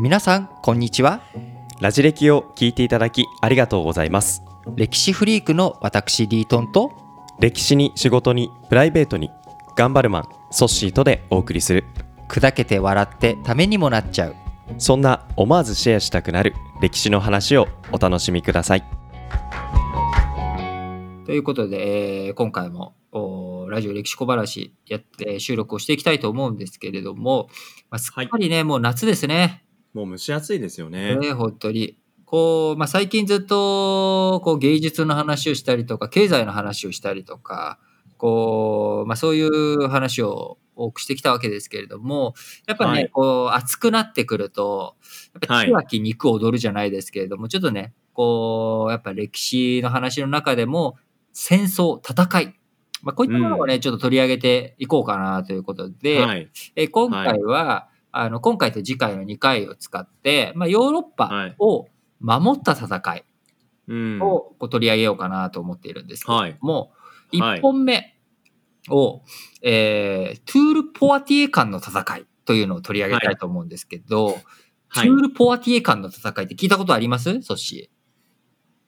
皆さんこんにちは。ラジ歴を聞いていただきありがとうございます。歴史フリークの私リートンと歴史に仕事にプライベートに頑張るマンソッシーとでお送りする。砕けて笑ってためにもなっちゃう。そんな思わずシェアしたくなる歴史の話をお楽しみください。ということで、えー今回もおラジオ歴史小話やって収録をしていきたいと思うんですけれども、まあ、すっかりね、もう夏ですね。もう蒸し暑いですよね。ね、本当に。こう、まあ、最近ずっと、こう、芸術の話をしたりとか、経済の話をしたりとか、こう、まあ、そういう話を多くしてきたわけですけれども、やっぱね、はい。こう、暑くなってくると、やっぱはい。木脇肉踊るじゃないですけれども、ちょっとね、こう、やっぱ歴史の話の中でも、戦争、戦い、まあ、こういったものをね、ちょっと取り上げていこうかなということで、はい。えー今回は、あの、今回と次回の2回を使って、まあ、ヨーロッパを守った戦いうん。をこう取り上げようかなと思っているんですけれども、はい。1本目を、えートゥール・ポワティエ間の戦いというのを取り上げたいと思うんですけど、はい。トゥール・ポワティエ間の戦いって聞いたことあります？ソッシ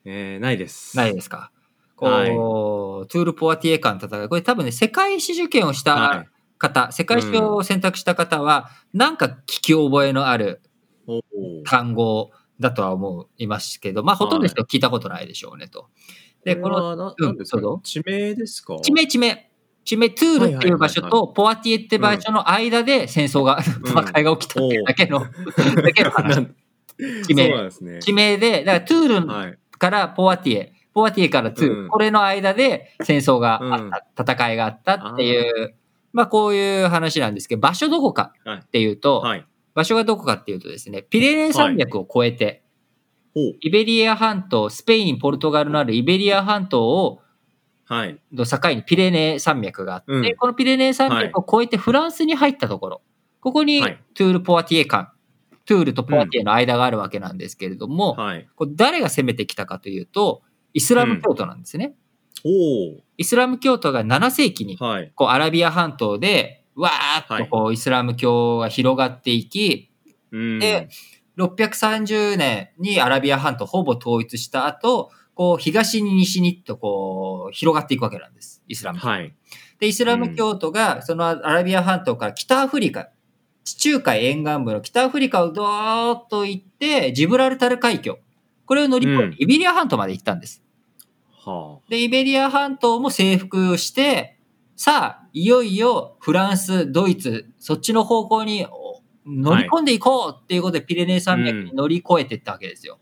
えー、ないです。ーないですか？こう、はいトゥール・ポワティエ間の戦い。これ多分ね、世界史受験をしたはい。方、世界史を選択した方は、なんか聞き覚えのある単語だとは思いますけど、まあ、ほとんどの人は聞いたことないでしょうねと。で、この、れはなうんなんですか？どうぞ。地名ですか？地名地名、地名、トゥールっていう場所とポワティエって場所の間で戦争が、戦いが起きたっていうだけの、だけの話。地名。地名で、だからトゥールはい。からポワティエ、ポワティエからトゥール、うん。これの間で戦争があった、戦いがあったっていう、まあこういう話なんですけど、場所どこかっていうと、はい。場所がどこかっていうとですね、ピレネー山脈を越えて、ほう。イベリア半島、スペイン、ポルトガルのあるイベリア半島を、はい。の境にピレネー山脈があって、うん。このピレネー山脈を越えてフランスに入ったところ、ここにはい。トゥール・ポワティエ間、トゥールとポワティエの間があるわけなんですけれども、はい。これ誰が攻めてきたかというと、イスラム教徒なんですね。おおイスラム教徒が7世紀に、はいこうアラビア半島で、わーっとこうイスラム教が広がっていき、うんで630年にアラビア半島ほぼ統一した後、こう東に西にとこう広がっていくわけなんです。イスラム教。はいで、イスラム教徒がそのアラビア半島から北アフリカ、地中海沿岸部の北アフリカをどーっと行って、ジブラルタル海峡。これを乗り越えうんてイベリア半島まで行ったんです。はで、イベリア半島も征服して、さあ、いよいよフランス、ドイツ、そっちの方向にお乗り込んでいこうっていうことでピレネー山脈に乗り越えていったわけですよ。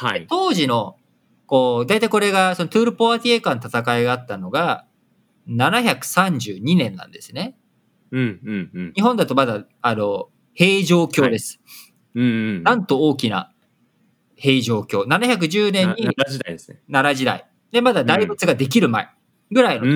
あはい当時の、こう、大体これが、そのトゥール・ポワティエ間の戦いがあったのが、732年なんですね。うんうんうん日本だとまだ、あの、平城京です。うんうんなんと大きな平城京。710年にな奈良時代ですね奈良時代。で、まだ大仏ができる前ぐらいのう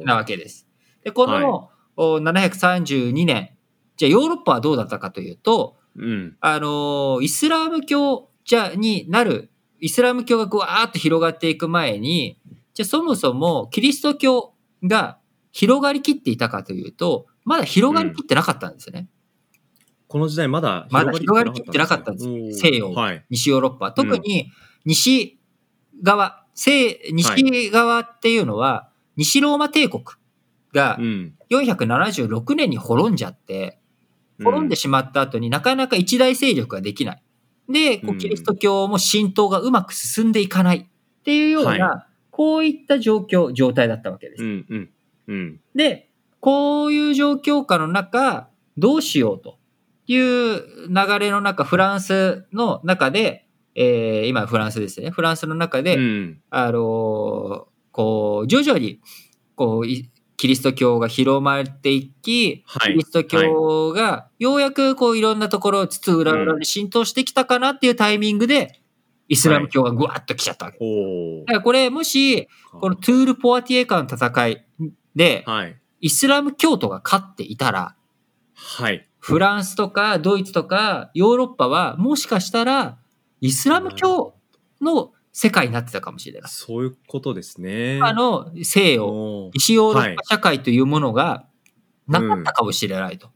年なわけです。で、この、お732年、じゃあヨーロッパはどうだったかというと、うん。あのーイスラム教じゃになる、イスラム教がぐわーっと広がっていく前に、じゃあそもそもキリスト教が広がりきっていたかというと、まだ広がりきってなかったんですよね。この時代まだまだ広がりきってなかったんです。よ西洋はい。西ヨーロッパ。特に西側、西、西側っていうのは、西ローマ帝国がうん。476年に滅んじゃって、滅んでしまった後になかなか一大勢力ができない。で、キリスト教も浸透がうまく進んでいかないっていうような、はこういった状況、状態だったわけです。うんうんうん。で、こういう状況下の中、どうしようという流れの中、フランスの中で、えー今フランスですね。フランスの中で、うん。あのーこう、徐々に、こう、いキリスト教が広まっていき、はい。キリスト教がようやくこういろんなところ、津々浦々で浸透してきたかなっていうタイミングで、イスラム教がぐわっと来ちゃったわけ。おおだからこれ、もし、このトゥール・ポワティエ間の戦いで、はい。イスラム教徒が勝っていたら、はい。フランスとかドイツとかヨーロッパはもしかしたらイスラム教の世界になってたかもしれない。そういうことですねあの西洋、西ヨーロッはいパ社会というものがなかったかもしれないと。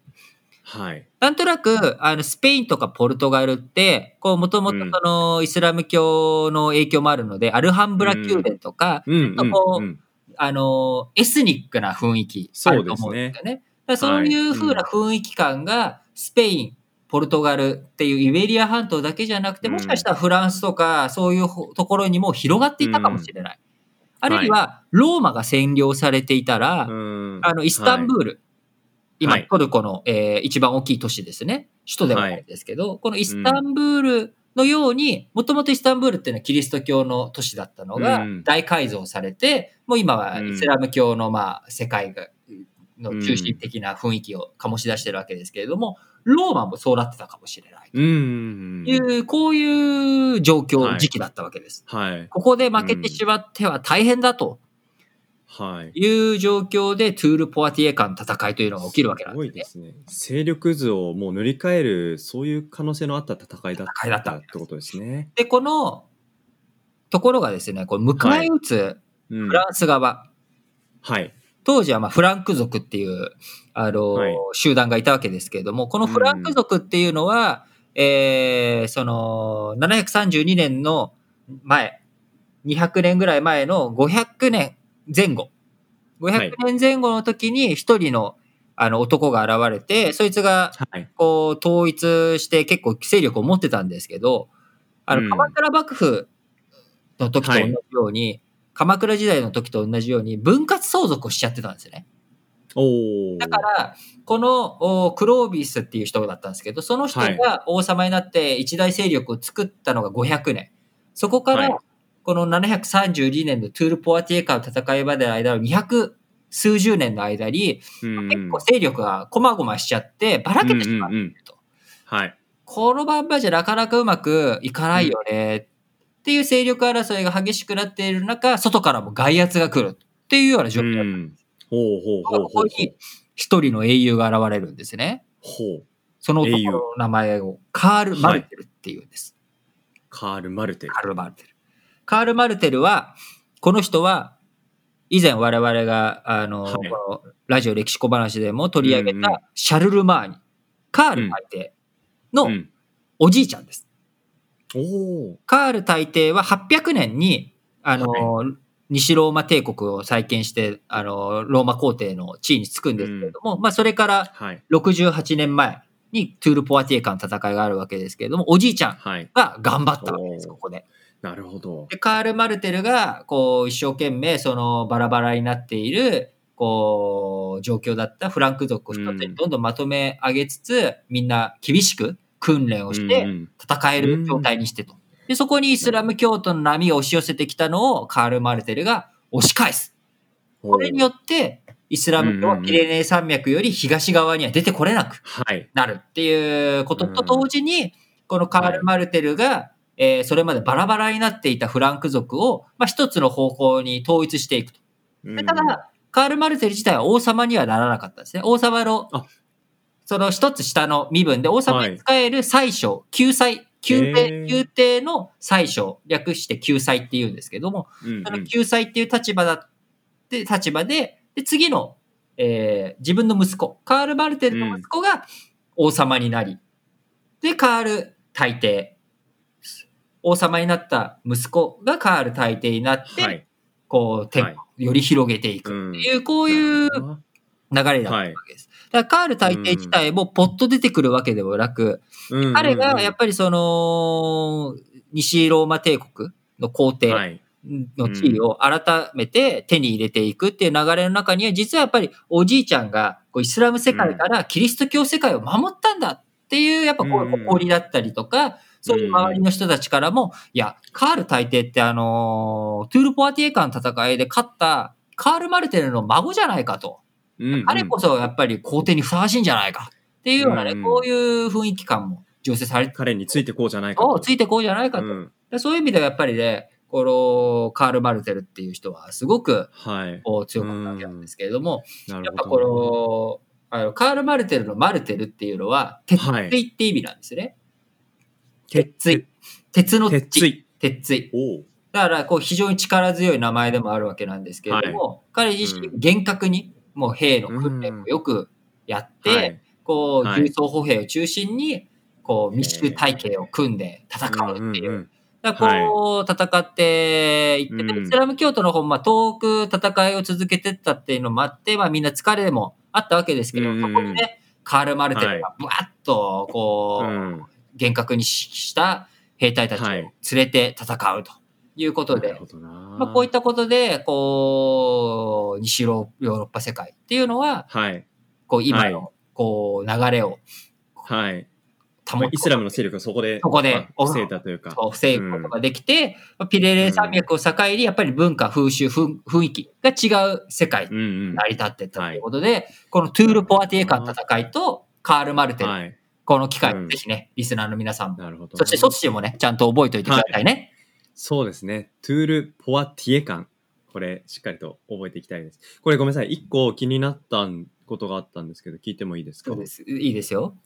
はい。なんとなく、あの、スペインとかポルトガルって、こう、もともとうんその、イスラム教の影響もあるので、アルハンブラ宮殿とか、こううん。あの、エスニックな雰囲気あると思うんですよね。そういう風な雰囲気感が、スペイン、ポルトガルっていうイベリア半島だけじゃなくて、うん。もしかしたらフランスとか、そういうところにも広がっていたかもしれない。あるいは、ローマが占領されていたら、うん。あの、イスタンブール、今、はい。トルコの、えー一番大きい都市ですね。首都ではないんですけど、このイスタンブールのように、もともとイスタンブールっていうのはキリスト教の都市だったのがうん。大改造されて、もう今はイスラム教の、まあ、世界が、の中心的な雰囲気を醸し出してるわけですけれども、ローマもそうなってたかもしれない。うん。いう、こういう状況、はい時期だったわけです。はい。ここで負けてしまっては大変だとはい。いう状況で、トゥール・ポアティエ間の戦いというのが起きるわけなんすごですねいで。すね。勢力図をもう塗り替える、そういう可能性のあった戦いだっ戦いだったたってことですね。で、このところがですね、これ迎え撃つうんフランス側、はい。当時はまあフランク族っていう、あの、はい。集団がいたわけですけれども、このフランク族っていうのは、えーその、732年の前、200年ぐらい前の500年前後、500年前後の時に一人のあの男が現れて、そいつがはい。こう統一して結構勢力を持ってたんですけど、あうん。の、鎌倉幕府の時と同じように、鎌倉時代の時と同じように分割相続をしちゃってたんですよね。だから、このおクロービスっていう人だったんですけど、その人が王様になって一大勢力を作ったのが500年。そこからはい、この732年のトゥール・ポアティエカの戦いまでの間の200数十年の間に、うん結構勢力がこまごましちゃってばらけてしまっていると。はい。このまんまじゃなかなかうまくいかないよねっていう勢力争いが激しくなっている中、外からも外圧が来るっていうような状況だった。うん。ほうほうほうほうここに一人の英雄が現れるんですね。ほう。その男英雄の名前をカール・マルテルっていうんです。カール・マルテル。カール・マルテル。カール・マルテルは、この人は、以前我々が、あの、はいこのラジオ歴史小話でも取り上げうんうんたシャルル・マーニ、カール大帝のうん。おじいちゃんです。おお。カール大帝は800年に、あの、西ローマ帝国を再建して、あの、ローマ皇帝の地位につくんですけれども、まあ、それからはい。68年前にトゥール・ポアティエ間の戦いがあるわけですけれども、おじいちゃんはい。が頑張ったわけです、おーここで。なるほど。で、カール・マルテルが、こう、一生懸命、その、バラバラになっている、こう、状況だったフランク族を一つにどんどんまとめ上げつつ、みんな厳しく訓練をして、戦える状態にしてと。で、そこにイスラム教徒の波が押し寄せてきたのをカール・マルテルが押し返す。これによって、イスラム教はピレネー山脈より東側には出てこれなくはい。なるっていうことと同時に、このカール・マルテルが、えーそれまでバラバラになっていたフランク族を、まあ、一つの方向に統一していくと。ただ、カール・マルテル自体は王様にはならなかったんですね。王様のあ、その一つ下の身分で王様に使える宰相、救済、宮へ廷、ー。宮廷の宰相、略して救済って言うんですけども、うんうん。その救済っていう立場だって、立場で、で、次の、えー自分の息子、カール・マルテルの息子が王様になり、で、カール大帝、王様になった息子がカール大帝になって、はい。こう、天はい。をより広げていくっていう、こういう流れだったわけです。だからカール大帝自体もポッと出てくるわけでもなく、彼がやっぱりその、西ローマ帝国の皇帝はい。の地位を改めて手に入れていくっていう流れの中には、実はやっぱりおじいちゃんがこうイスラム世界からキリスト教世界を守ったんだっていう、やっぱこううん誇りだったりとか、そういう周りの人たちからも、いや、カール大帝ってあの、トゥール・ポアティエカの戦いで勝ったカール・マルテルの孫じゃないかと。うん彼こそやっぱり皇帝にふさわしいんじゃないかっていうようなね、うんこういう雰囲気感も醸成されて、彼についてこうじゃないかついてこうじゃないかと。うんでそういう意味ではやっぱりね、このカール・マルテルっていう人はすごくはい。強かったわけなんですけれども、やっぱ。この、あのカール・マルテルのマルテルっていうのは、鉄はい槌って意味なんですね。鉄鉄槌。鉄の鉄槌。槌。鉄槌。だから、こう、非常に力強い名前でもあるわけなんですけれども、彼自身う厳格に、もう兵の訓練をよくやって、はい。こう、はい重装歩兵を中心に、こう、密集体系を組んで戦うっていう。んんん。だからこう、戦っていって、でうん。イスラム教徒の方も、まあ、遠く戦いを続けてったっていうのもあって、まあ、みんな疲れもあったわけですけど、うんそこにね、カール・マルテルがブワッと、こう、うん。厳格に指揮した兵隊たちをはい。連れて戦うということで、なるほどな。まあ、こういったことで、こう、西ヨーロッパ世界っていうのは、はい。こう、今はいの、こう、流れをはい。保イスラムの勢力がそこで、そこでまあ防いだというか。を防ぐことができて、まあピレレ山脈を境に、やっぱり文化、風習、ふん雰囲気が違う世界うんうん。成り立ってったということで、このトゥール・ポアティエカン戦いとカール・マルテル、はい。この機会うんをぜひね、リスナーの皆さんも、なるほど。そしてそっちもね、ちゃんと覚えておいてくださいね。そうですね。トゥール・ポワティエカン。これ、しっかりと覚えていきたいです。これごめんなさい。一個気になったことがあったんですけど、聞いてもいいですか？そうです。いいですよ。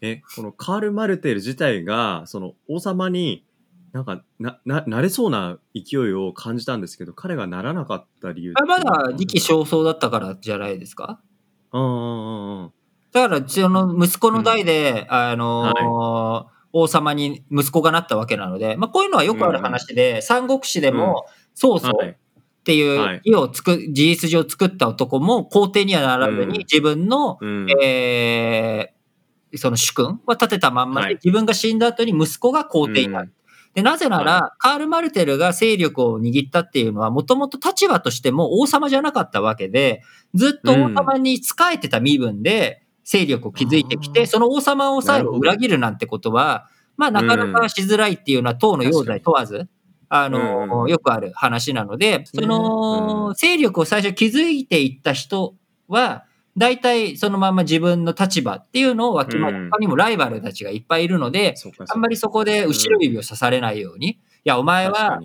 え、このカール・マルテル自体が、その王様に、なんか、な、な、なれそうな勢いを感じたんですけど、彼がならなかった理由あまだ時期尚早だったからじゃないですか？うんうんうんうん。だから、その息子の代で、あのー王様に息子がなったわけなので、まあ、こういうのはよくある話で、三国志でも、曹操はい。っていはい。う家を作、事実上作った男も皇帝にはならずうん。に自分の、うん。えーその主君は立てたまんまで、はい。自分が死んだ後に息子が皇帝になる。で、なぜなら、はカール・マルテルが勢力を握ったっていうのは、もともと立場としても王様じゃなかったわけで、ずっと王様に仕えてた身分で勢力を築いてきて、あーその王様をさえなるほど。裏切るなんてことは、まあなかなかしづらいっていうのは党の用罪問わず、あの、うんよくある話なので、そうんの、勢力を最初築いていった人は、大体そのまま自分の立場っていうのをわきまえ他にもライバルたちがいっぱいいるので、あんまりそこで後ろ指を刺されないように、いや、お前は、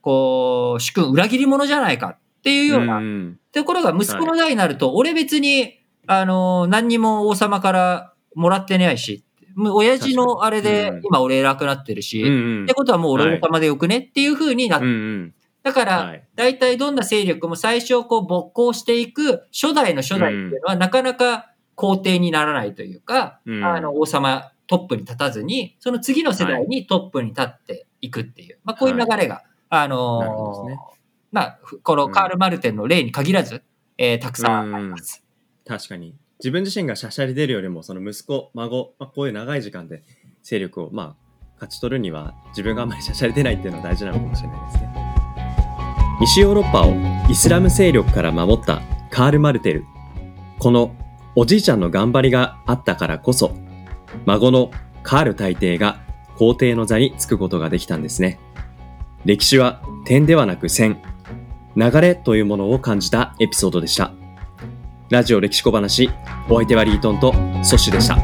こう、主君裏切り者じゃないかっていうような、んところが息子の代になると、俺別に、あの、何にも王様からもらってないし、もう親父のあれで今俺偉くなってるし、うんうん。ってことはもう俺王様でよくねっていう風になって、うんうん。だから、はい。大体どんな勢力も最初こう勃興していく初代の初代っていうのはなかなか皇帝にならないというか、うん。あの王様トップに立たずに、その次の世代にトップに立っていくっていう、まあこういう流れが、あのーね。まあ、このカール・マルテンの例に限らず、えーたくさんあります。確かに。自分自身がしゃしゃり出るよりも、その息子、孫、まあ、こういう長い時間で勢力を、まあ、勝ち取るには、自分があんまりしゃしゃり出ないっていうのは大事なのかもしれないですね。西ヨーロッパをイスラム勢力から守ったカール・マルテル。このおじいちゃんの頑張りがあったからこそ、孫のカール大帝が皇帝の座につくことができたんですね。歴史は点ではなく線。流れというものを感じたエピソードでした。ラジオ歴史小話、お相手はリートンとソッシュでした。